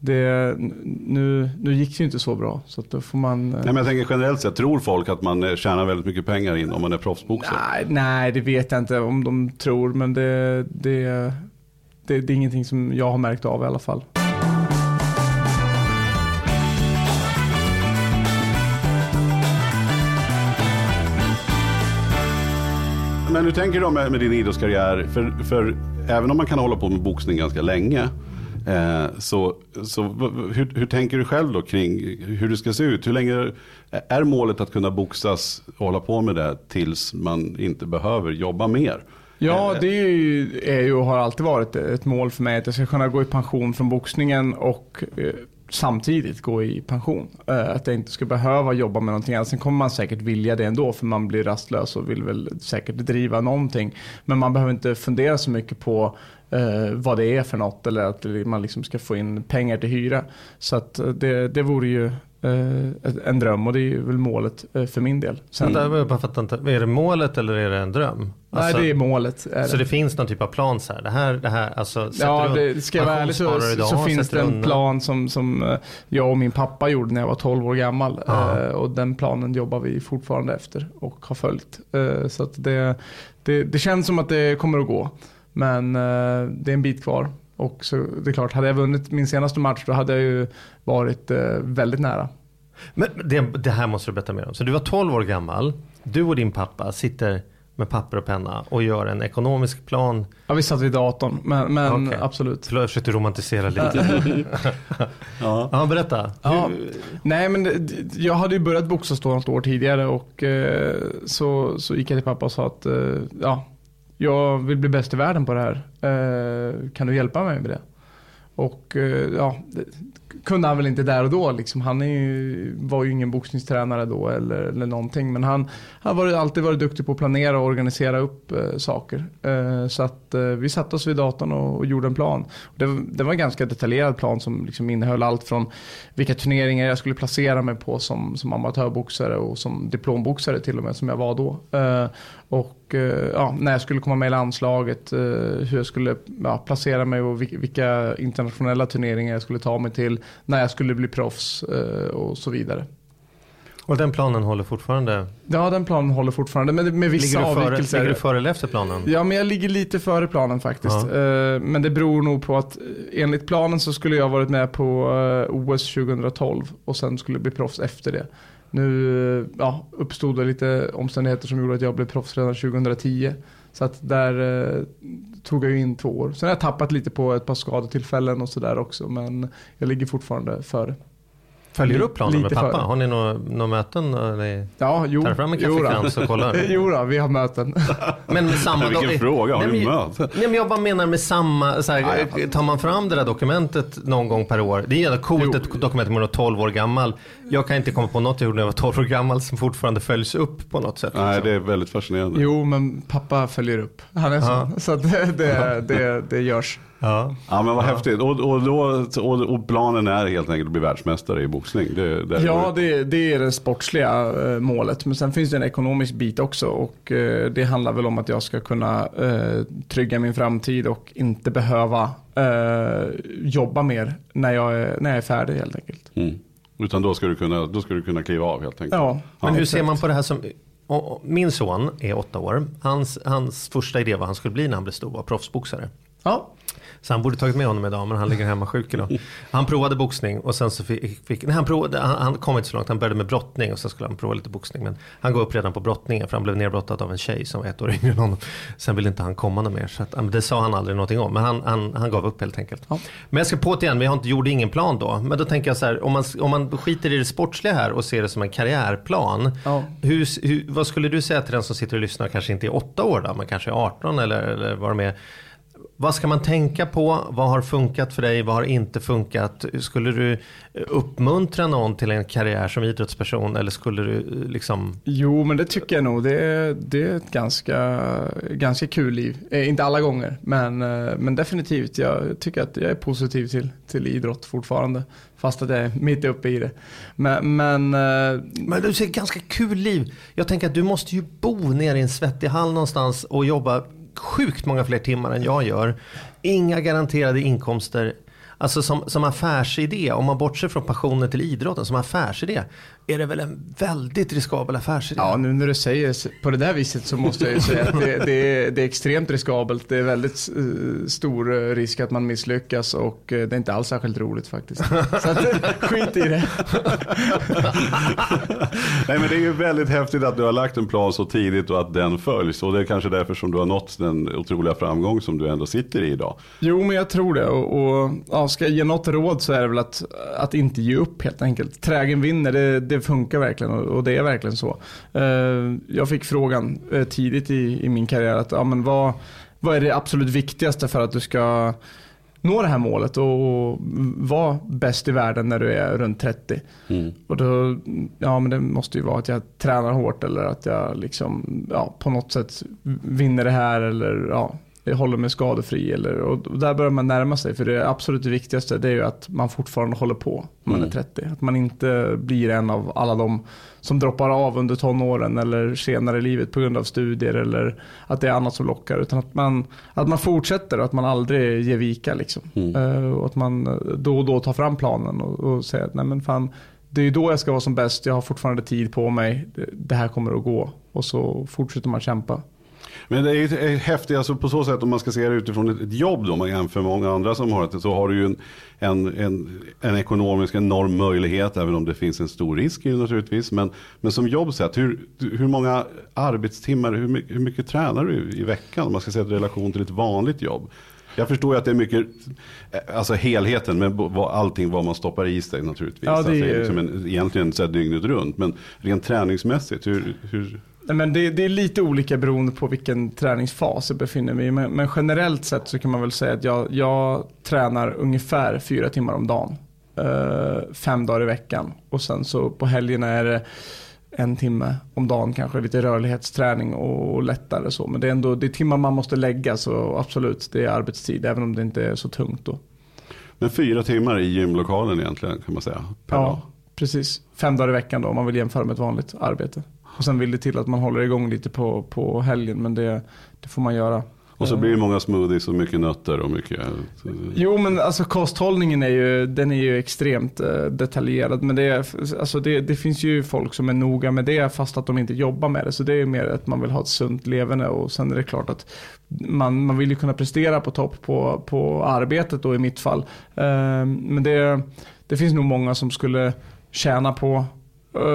det, nu, nu gick det ju inte så bra. Så att då får man... eh, Nej, men jag tänker generellt sett, tror folk att man eh, tjänar väldigt mycket pengar in om man är proffsboxare? Nej, nej, det vet jag inte om de tror, men det, det, det, det är ingenting som jag har märkt av i alla fall. Men hur tänker du med, med din idrottskarriär? För, för även om man kan hålla på med boxning ganska länge, eh, så, så hur, hur tänker du själv då kring hur det ska se ut? Hur länge är målet att kunna boxas och hålla på med det tills man inte behöver jobba mer? Ja, Eh, det är ju, är ju och har alltid varit ett mål för mig att jag ska kunna gå i pension från boxningen och eh, samtidigt gå i pension. Eh, att jag inte ska behöva jobba med någonting annat. Sen kommer man säkert vilja det ändå för man blir rastlös och vill väl säkert driva någonting. Men man behöver inte fundera så mycket på eh, vad det är för något eller att man liksom ska få in pengar till hyra. Så att eh, det, det vore ju en dröm och det är väl målet eh, för min del. Sen, Vänta, jag bara fattar inte. Är det målet eller är det en dröm? Alltså, nej, det är målet. Är Så det. finns någon typ av plan så här. Det här, det här, alltså. Ja, du det ska jag vara ärlig så, så finns det en undan? plan som, som eh, jag och min pappa gjorde när jag var 12 år gammal. Ja. Eh, och den planen jobbar vi fortfarande efter och har följt. Eh, så det, det, det känns som att det kommer att gå. Men eh, det är en bit kvar. Och så, det är klart, hade jag vunnit min senaste match då hade jag ju varit eh, väldigt nära. Men det, det här måste du berätta mer om. Så du var 12 år gammal. Du och din pappa sitter med papper och penna och gör en ekonomisk plan. Ja, vi satt vid datorn, men, men Okej. absolut. Förlåt, jag försökte romantisera lite. Ja. ja, berätta. Ja, nej men det- jag hade ju börjat boxas då något år tidigare och eh, så, så gick jag till pappa och sa att eh, ja, jag vill bli bäst i världen på det här. Eh, kan du hjälpa mig med det? Och eh, ja, det kunde han väl inte där och då. Liksom. Han är ju, var ju ingen boxningstränare då eller, eller någonting. Men han har varit, alltid varit duktig på att planera och organisera upp eh, saker. Eh, så att eh, vi satte oss vid datorn och, och gjorde en plan. Och det, det var en ganska detaljerad plan som liksom innehöll allt från vilka turneringar jag skulle placera mig på som, som amatörboxare och som diplomboxare till och med som jag var då. Eh, och eh, ja, när jag skulle komma med i landslaget, eh, hur jag skulle ja, placera mig och vilka internationella turneringar jag skulle ta mig till, när jag skulle bli proffs eh, och så vidare. Och den planen håller fortfarande. Ja, den planen håller fortfarande, men med vissa Ligger före, avvikelser. ligger du före eller efter planen? Ja, men jag ligger lite före planen faktiskt. Eh, Men det beror nog på att eh, enligt planen så skulle jag varit med på OS 2012 och sen skulle bli proffs efter det. Nu ja, uppstod det lite omständigheter som gjorde att jag blev proffs redan 2010. Så att där eh, tog jag ju in två år. Sen har jag tappat lite på ett par skadetillfällen och sådär också. Men jag ligger fortfarande före. Följer du upp planen med pappa? före. Har ni några, några möten? Eller? Ja, jo. Tar fram en då. kaffekrans och kollar? Jo då, vi har möten. Men med samma Vilken do- fråga, har ni men- möte? Nej men jag bara menar med samma, så här, Ja, fattar. tar man fram det där dokumentet någon gång per år. Det är jävla coolt Jo. ett dokument med 12 år gammal. Jag kan inte komma på något jag gjorde när jag var 12 år gammal som fortfarande följs upp på något sätt. Nej, liksom. det är väldigt fascinerande. Jo, men pappa följer upp. Han är Ja. så. Så det, det, det, det görs. Ja. Ja men vad häftigt. Och, och, då, och, och planen är helt enkelt att bli världsmästare i boxning. Det, det Ja, det, det är det sportsliga eh, målet. Men sen finns det en ekonomisk bit också. Och eh, det handlar väl om att jag ska kunna eh, trygga min framtid och inte behöva eh, jobba mer när jag, är, när jag är färdig helt enkelt. Mm. Utan då ska, du kunna, då ska du kunna kliva av helt enkelt. Ja, Men hur ser man på det här som, min son är åtta år. Hans, hans första idé vad han skulle bli när han blev stor var proffsboxare. Ja, Så han borde tagit med honom idag men han ligger hemma sjuk idag. Han provade boxning och sen så fick, fick nej, han, provade, han, han kom inte så långt. Han började med brottning och sen skulle han prova lite boxning. Men han gav upp redan på brottningen för han blev nerbrottad av en tjej som var ett år yngre än honom. Sen ville inte han komma något mer. Så att, det sa han aldrig någonting om. Men han, han, han gav upp helt enkelt. Ja. Men jag ska på det igen, vi har inte, gjorde ingen plan då. Men då tänker jag så här, om man, om man skiter i det sportsliga här och ser det som en karriärplan. Ja. Hur, hur, vad skulle du säga till den som sitter och lyssnar, kanske inte är åtta år då, men kanske är 18 eller, eller vad de är. Vad ska man tänka på? Vad har funkat för dig? Vad har inte funkat? Skulle du uppmuntra någon till en karriär som idrottsperson eller skulle du liksom? Jo, men det tycker jag nog. Det är, det är ett ganska, ganska kul liv. Eh, inte alla gånger, men, eh, men definitivt. Jag tycker att jag är positiv till, till idrott fortfarande. Fast att jag är mitt uppe i det. Men, men, eh, Men du ser ganska kul liv. Jag tänker att du måste ju bo nere i en svettig hall någonstans och jobba sjukt många fler timmar än jag gör. Inga garanterade inkomster. Alltså som, som affärsidé, om man bortser från passionen till idrotten, som affärsidé är det väl en väldigt riskabel affärsidé? Ja, nu när du säger på det där viset så måste jag ju säga att det, det, är, det är extremt riskabelt. Det är väldigt uh, stor eh, risk att man misslyckas och uh, det är inte alls särskilt roligt faktiskt. Så att, skit i det. Nej men det är ju väldigt häftigt att du har lagt en plan så tidigt och att den följs. Och det är kanske därför som du har nått den otroliga framgång som du ändå sitter i idag. Jo, men jag tror det. Och, och ja, ska jag ge något råd så är det väl att, att inte ge upp helt enkelt. Trägen vinner, det, det funkar verkligen och, det är verkligen så. Uh, jag fick frågan uh, tidigt i, i min karriär att ja, men vad, vad är det absolut viktigaste för att du ska nå det här målet och vara bäst i världen när du är runt 30. Mm. Och då, ja men det måste ju vara att jag tränar hårt eller att jag liksom, ja, på något sätt vinner det här eller ja, håller mig skadefri. Eller, och där börjar man närma sig. För det absolut viktigaste det är ju att man fortfarande håller på när man mm. är 30. Att man inte blir en av alla de som droppar av under tonåren eller senare i livet på grund av studier eller att det är annat som lockar. Utan att man, att man fortsätter och att man aldrig ger vika. Liksom. Mm. Uh, och att man då och då tar fram planen och, och säger att nej men fan, det är då jag ska vara som bäst. Jag har fortfarande tid på mig. Det här kommer att gå. Och så fortsätter man kämpa. Men det är ju häftigt, alltså på så sätt om man ska se det utifrån ett jobb då, om man jämför med många andra som har det, så har du ju en, en, en, en ekonomisk enorm möjlighet, även om det finns en stor risk i det naturligtvis. Men, men som jobb sett, hur, hur många arbetstimmar, hur mycket, hur mycket tränar du i veckan? Om man ska säga i relation till ett vanligt jobb. Jag förstår ju att det är mycket, alltså helheten med allting vad man stoppar i sig naturligtvis. Ja, det är, alltså, liksom en, egentligen så dygnet runt. Men rent träningsmässigt, hur, hur men det, det, är lite olika beroende på vilken träningsfas jag befinner mig i. Men, men generellt sett så kan man väl säga att jag, jag tränar ungefär fyra timmar om dagen. Uh, fem dagar i veckan. Och sen så på helgerna är det en timme om dagen kanske. Lite rörlighetsträning och, och lättare så. Men det är ändå det är timmar man måste lägga så absolut det är arbetstid. Även om det inte är så tungt då. Men fyra timmar i gymlokalen egentligen kan man säga? ja, dag. precis. Fem dagar i veckan då om man vill jämföra med ett vanligt arbete. Och sen vill det till att man håller igång lite på, på helgen men det, det får man göra. Och så blir det många smoothies och mycket nötter och mycket. Jo men alltså kosthållningen är ju, den är ju extremt eh, detaljerad. Men det, är, alltså det, det, finns ju folk som är noga med det fast att de inte jobbar med det. Så det är mer att man vill ha ett sunt levande och sen är det klart att man, man vill ju kunna prestera på topp på, på arbetet då i mitt fall. Eh, men det, det finns nog många som skulle tjäna på Eh,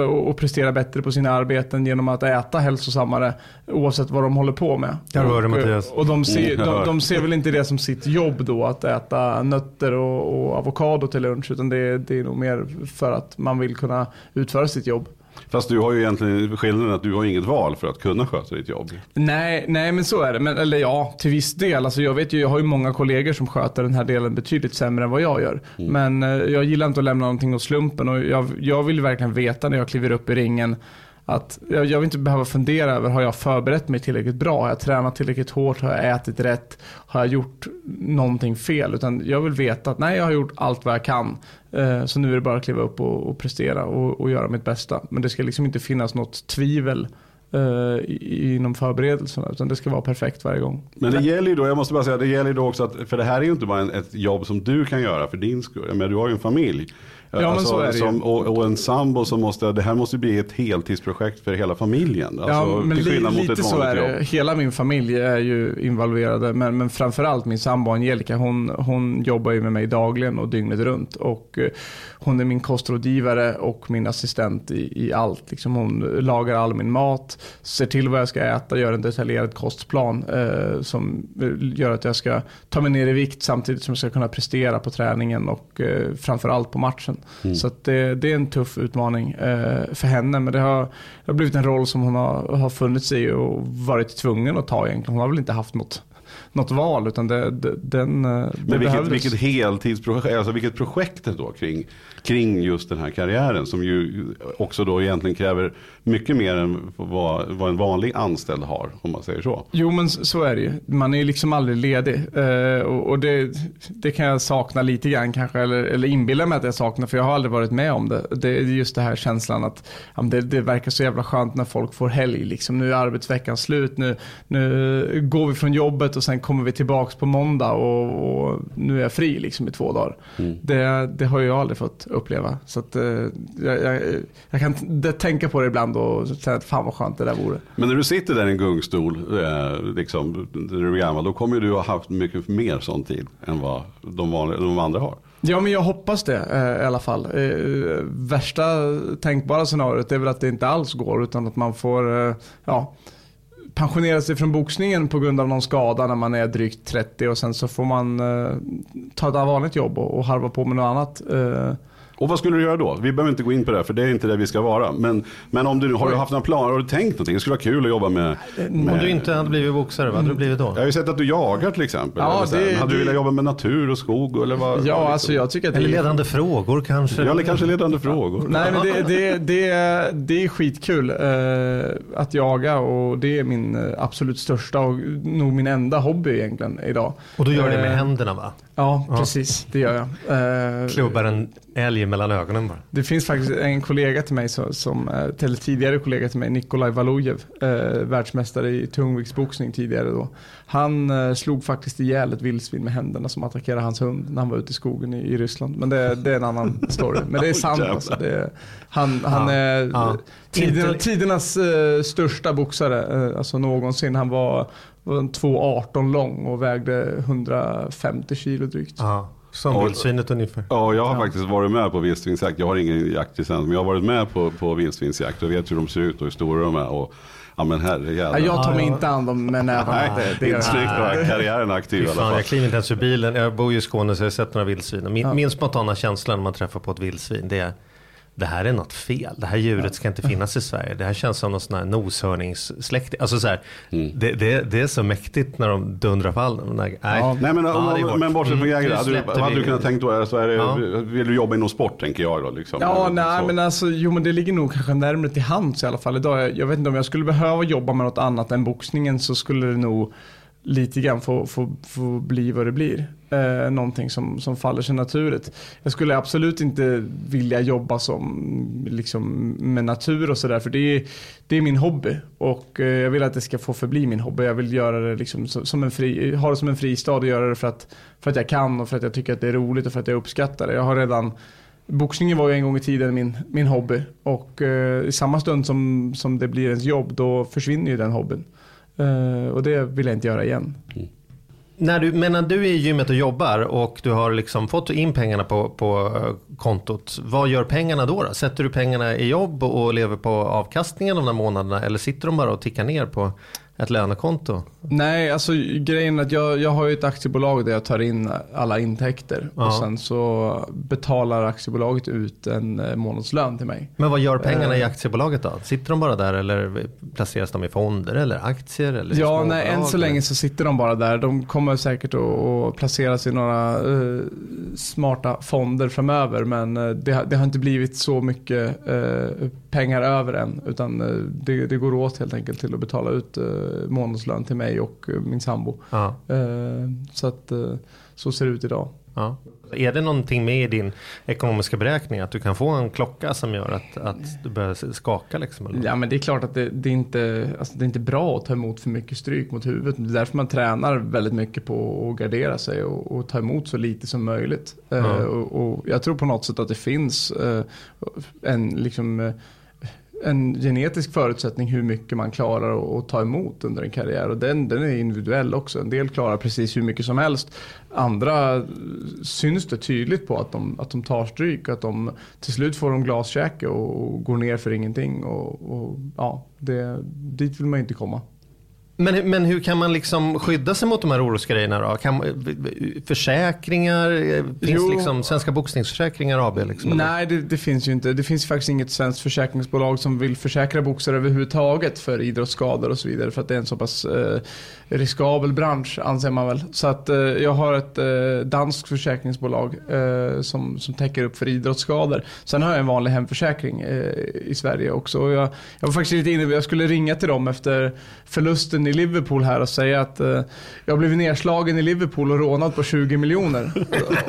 och prestera bättre på sina arbeten genom att äta hälsosammare oavsett vad de håller på med. Jag hör det Mattias. Och de ser, de, de, ser väl inte det som sitt jobb då att äta nötter och, och avokado till lunch utan det, det är nog mer för att man vill kunna utföra sitt jobb. Fast du har ju egentligen skillnaden att du har inget val för att kunna sköta ditt jobb. Nej, nej men så är det. Men, eller ja, till viss del. Alltså jag vet ju, jag har ju många kollegor som sköter den här delen betydligt sämre än vad jag gör. Mm. Men eh, jag gillar inte att lämna någonting åt slumpen och jag, jag vill verkligen veta när jag kliver upp i ringen att jag, jag vill inte behöva fundera över, har jag förberett mig tillräckligt bra? Har jag tränat tillräckligt hårt? Har jag ätit rätt? Har jag gjort någonting fel? Utan jag vill veta att nej, jag har gjort allt vad jag kan. Eh, så nu är det bara att kliva upp och, och prestera och, och, göra mitt bästa. Men det ska liksom inte finnas något tvivel uh, inom förberedelserna. Utan det ska vara perfekt varje gång. Men det gäller ju då, jag måste bara säga, det gäller ju då också att, för det här är ju inte bara en, ett jobb som du kan göra för din skull. Men du har ju en familj. Ja, alltså, men så är det som, och, och, en sambo som måste, det här måste bli ett heltidsprojekt för hela familjen. Alltså, ja, men li, lite så är det. Jobb. Hela min familj är ju involverade. Men, men framförallt min sambo Angelica, hon, hon jobbar ju med mig dagligen och dygnet runt. Och uh, hon är min kostrådgivare och min assistent i, i allt. Liksom hon lagar all min mat, ser till vad jag ska äta, gör en detaljerad kostplan uh, som gör att jag ska ta mig ner i vikt samtidigt som jag ska kunna prestera på träningen och uh, framförallt på matchen. Mm. Så det, det, är en tuff utmaning eh, för henne. Men det har, det har blivit en roll som hon har, har funnits i och varit tvungen att ta egentligen. Hon har väl inte haft något något val utan det, det, den, eh, det Men vilket, vilket heltidsprojekt, alltså vilket projekt då kring, kring just den här karriären som ju också då egentligen kräver mycket mer än vad, vad en vanlig anställd har om man säger så. Jo men så är det ju. Man är ju liksom aldrig ledig. Eh, och och det, det kan jag sakna lite grann kanske, eller, eller inbilla mig att jag saknar för jag har aldrig varit med om det. Det är just det här känslan att ja, det, det verkar så jävla skönt när folk får helg. Liksom. Nu är arbetsveckan slut, nu, nu går vi från jobbet och sen kommer vi tillbaks på måndag och, och nu är jag fri liksom, i två dagar. Det, det har jag aldrig fått uppleva. Så att, eh, jag, jag, jag kan tänka på det ibland och säga att fan vad skönt det där vore. Men när du sitter där i en gungstol, eh, liksom, när du är gammal, då kommer du ha haft mycket mer sån tid än vad de, vanliga, de andra har. Ja men jag hoppas det eh, i alla fall. Eh, värsta tänkbara scenariot är väl att det inte alls går utan att man får eh, ja, pensionera sig från boxningen på grund av någon skada när man är drygt 30 och sen så får man eh, ta ett vanligt jobb och, och harva på med något annat. Eh, Och vad skulle du göra då? Vi behöver inte gå in på det, här, för det är inte det vi ska vara. Men, men om du har du haft några planer, har du tänkt någonting? Det skulle vara kul att jobba med... Om med du inte hade blivit boxare, vad hade du blivit då? jag har ju sett att du jagar till exempel. Ja, här. det- hade du det- velat jobba med natur och skog? Eller vad, ja vad alltså jag tycker att det Eller ledande frågor kanske? Ja, eller kanske ledande frågor. Nej men det, det, det, är- det är skitkul eh, att jaga och det är min eh, absolut största och nog min enda hobby egentligen idag. Och du gör det med Eh, händerna va? Ja, Ja. precis. Det gör jag. Eh, Klubbar en älg mellan ögonen bara. Det finns faktiskt en kollega till mig, som, som, eller tidigare kollega till mig, Nikolaj Valujev, världsmästare i tungviktsboxning tidigare då. Han eh, slog faktiskt ihjäl ett vildsvin med händerna som attackerade hans hund när han var ute i skogen i, i Ryssland. Men det, det är en annan story. Men det är sant alltså. Det är, han han Ja, är ja. tiderna, tidernas eh, största boxare, eh, alltså någonsin. Han var, var en 2,18 lång och vägde 150 kilo drygt. Ja, som vildsvinet ungefär. Ja, jag har faktiskt varit med på vildsvinsjakt. Jag har ingen jaktlicens, men jag har varit med på, på vildsvinsjakt och vet hur de ser ut och hur stora de är. Och, ja men herrejävlar. Ja, jag tar mig inte an dem med nävarna. Nej, Det- är inte jag. snyggt att ha karriären aktiv i alla fall. jag kliver inte ens ur bilen. Jag bor ju i Skåne så jag har sett några vildsvin. Min, Ja. min spontana känsla när man träffar på ett vildsvin det är det här är något fel. Det här djuret ska inte finnas i Sverige. Det här känns som någon sån här noshörningssläkting. Alltså så här, Mm. det, det, det är så mäktigt när de dundrar på all Nej. Ja. Nej men, hårt. men bortsett från Mm, jägare, nu hade du, vad hade du kunnat tänkt då? Så är det, Ja. Vill du jobba inom sport tänker jag då? Liksom, Ja, Eller nej så. men alltså, jo men det ligger nog kanske närmare till hands i alla fall idag. Jag, jag vet inte om jag skulle behöva jobba med något annat än boxningen så skulle det nog lite grann få, få, få bli vad det blir. Eh, någonting som, som faller sig naturligt. Jag skulle absolut inte vilja jobba som, liksom, med natur och sådär för det är, det är min hobby och eh, jag vill att det ska få förbli min hobby. Jag vill göra det liksom som, som en fri, ha det som en fristad och göra det för att, för att jag kan och för att jag tycker att det är roligt och för att jag uppskattar det. Jag har redan Boxningen var ju en gång i tiden min, min hobby och eh, i samma stund som, som det blir ens jobb då försvinner ju den hobbyn. Eh, och det vill jag inte göra igen. Mm. När du, men när du är i gymmet och jobbar och du har liksom fått in pengarna på, på eh, kontot. Vad gör pengarna då, då? Sätter du pengarna i jobb och lever på avkastningen de där månaderna? Eller sitter de bara och tickar ner på ett lönekonto? Nej, alltså grejen är att jag, jag har ju ett aktiebolag där jag tar in alla intäkter Ja. och sen så betalar aktiebolaget ut en eh, månadslön till mig. Men vad gör pengarna Eh. i aktiebolaget då? Sitter de bara där eller placeras de i fonder eller aktier? Eller Ja, nej, än så länge så sitter de bara där. De kommer säkert att, placeras i några eh, smarta fonder framöver. Men det, har- det har inte blivit så mycket eh, pengar över än. Utan det, det går åt helt enkelt till att betala ut eh, månadslön till mig och eh, min sambo. Ja, Eh, så att eh, så ser det ut idag. ja. Är det någonting med i din ekonomiska beräkning att du kan få en klocka som gör att, att du börjar skaka liksom? Eller? Ja men det är klart att det, det, är inte, alltså det är inte bra att ta emot för mycket stryk mot huvudet. Det är därför man tränar väldigt mycket på att gardera sig och, och ta emot så lite som möjligt. Ja. Eh, och, och jag tror på något sätt att det finns eh, en, liksom, eh, en genetisk förutsättning hur mycket man klarar att, ta emot under en karriär. Och den, den är individuell också. En del klarar precis hur mycket som helst. Andra syns det tydligt på att de, att de tar stryk. Att de till slut får de glaskäke och, och går ner för ingenting. Och, och ja, det, dit vill man inte komma. Men, men hur kan man liksom skydda sig mot de här orosgrejerna då? Kan, försäkringar? Finns Jo. liksom Svenska Boxningsförsäkringar AB? Liksom? Nej, det, det finns ju inte. Det finns faktiskt inget svenskt försäkringsbolag som vill försäkra boxare överhuvudtaget för idrottsskador och så vidare. För att det är en så pass eh, riskabel bransch anser man väl. Så att eh, jag har ett eh, danskt försäkringsbolag eh, som, som täcker upp för idrottsskador. Sen har jag en vanlig hemförsäkring eh, i Sverige också. Och jag, jag var faktiskt lite inne, jag skulle ringa till dem efter förlusten i Liverpool här och säga att eh, jag har blivit nedslagen i Liverpool och rånad på 20 miljoner.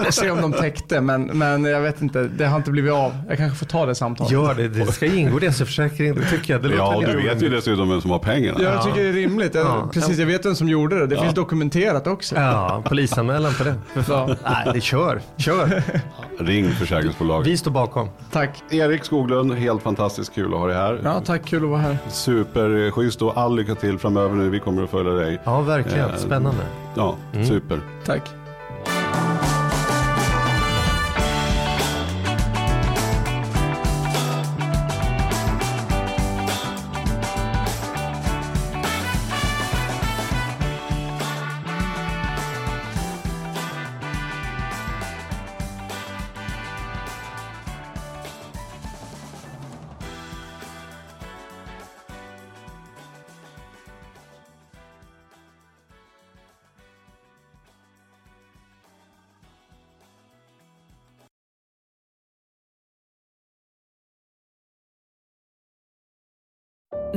och, se om de täckte. Men, men jag vet inte, det har inte blivit av. Jag kanske får ta det samtalet. Gör det, det ska ingå i deras försäkring, det tycker jag. Det Ja, och du vet ju dessutom vem som har pengarna. Ja, jag tycker det är rimligt. Jag, Ja. Precis, jag vet vem som gjorde det. Det finns dokumenterat också. Ja, polisanmälan på det. Ja, Nej, det kör. Kör. Ring försäkringsbolaget. Vi står bakom. tack. Erik Skoglund, helt fantastiskt kul att ha dig här. Ja, tack. Kul att vara här. Superschysst och all lycka till framöver nu. Vi kommer att följa dig. Ja, verkligen. Eh, Spännande. Ja, super. Tack.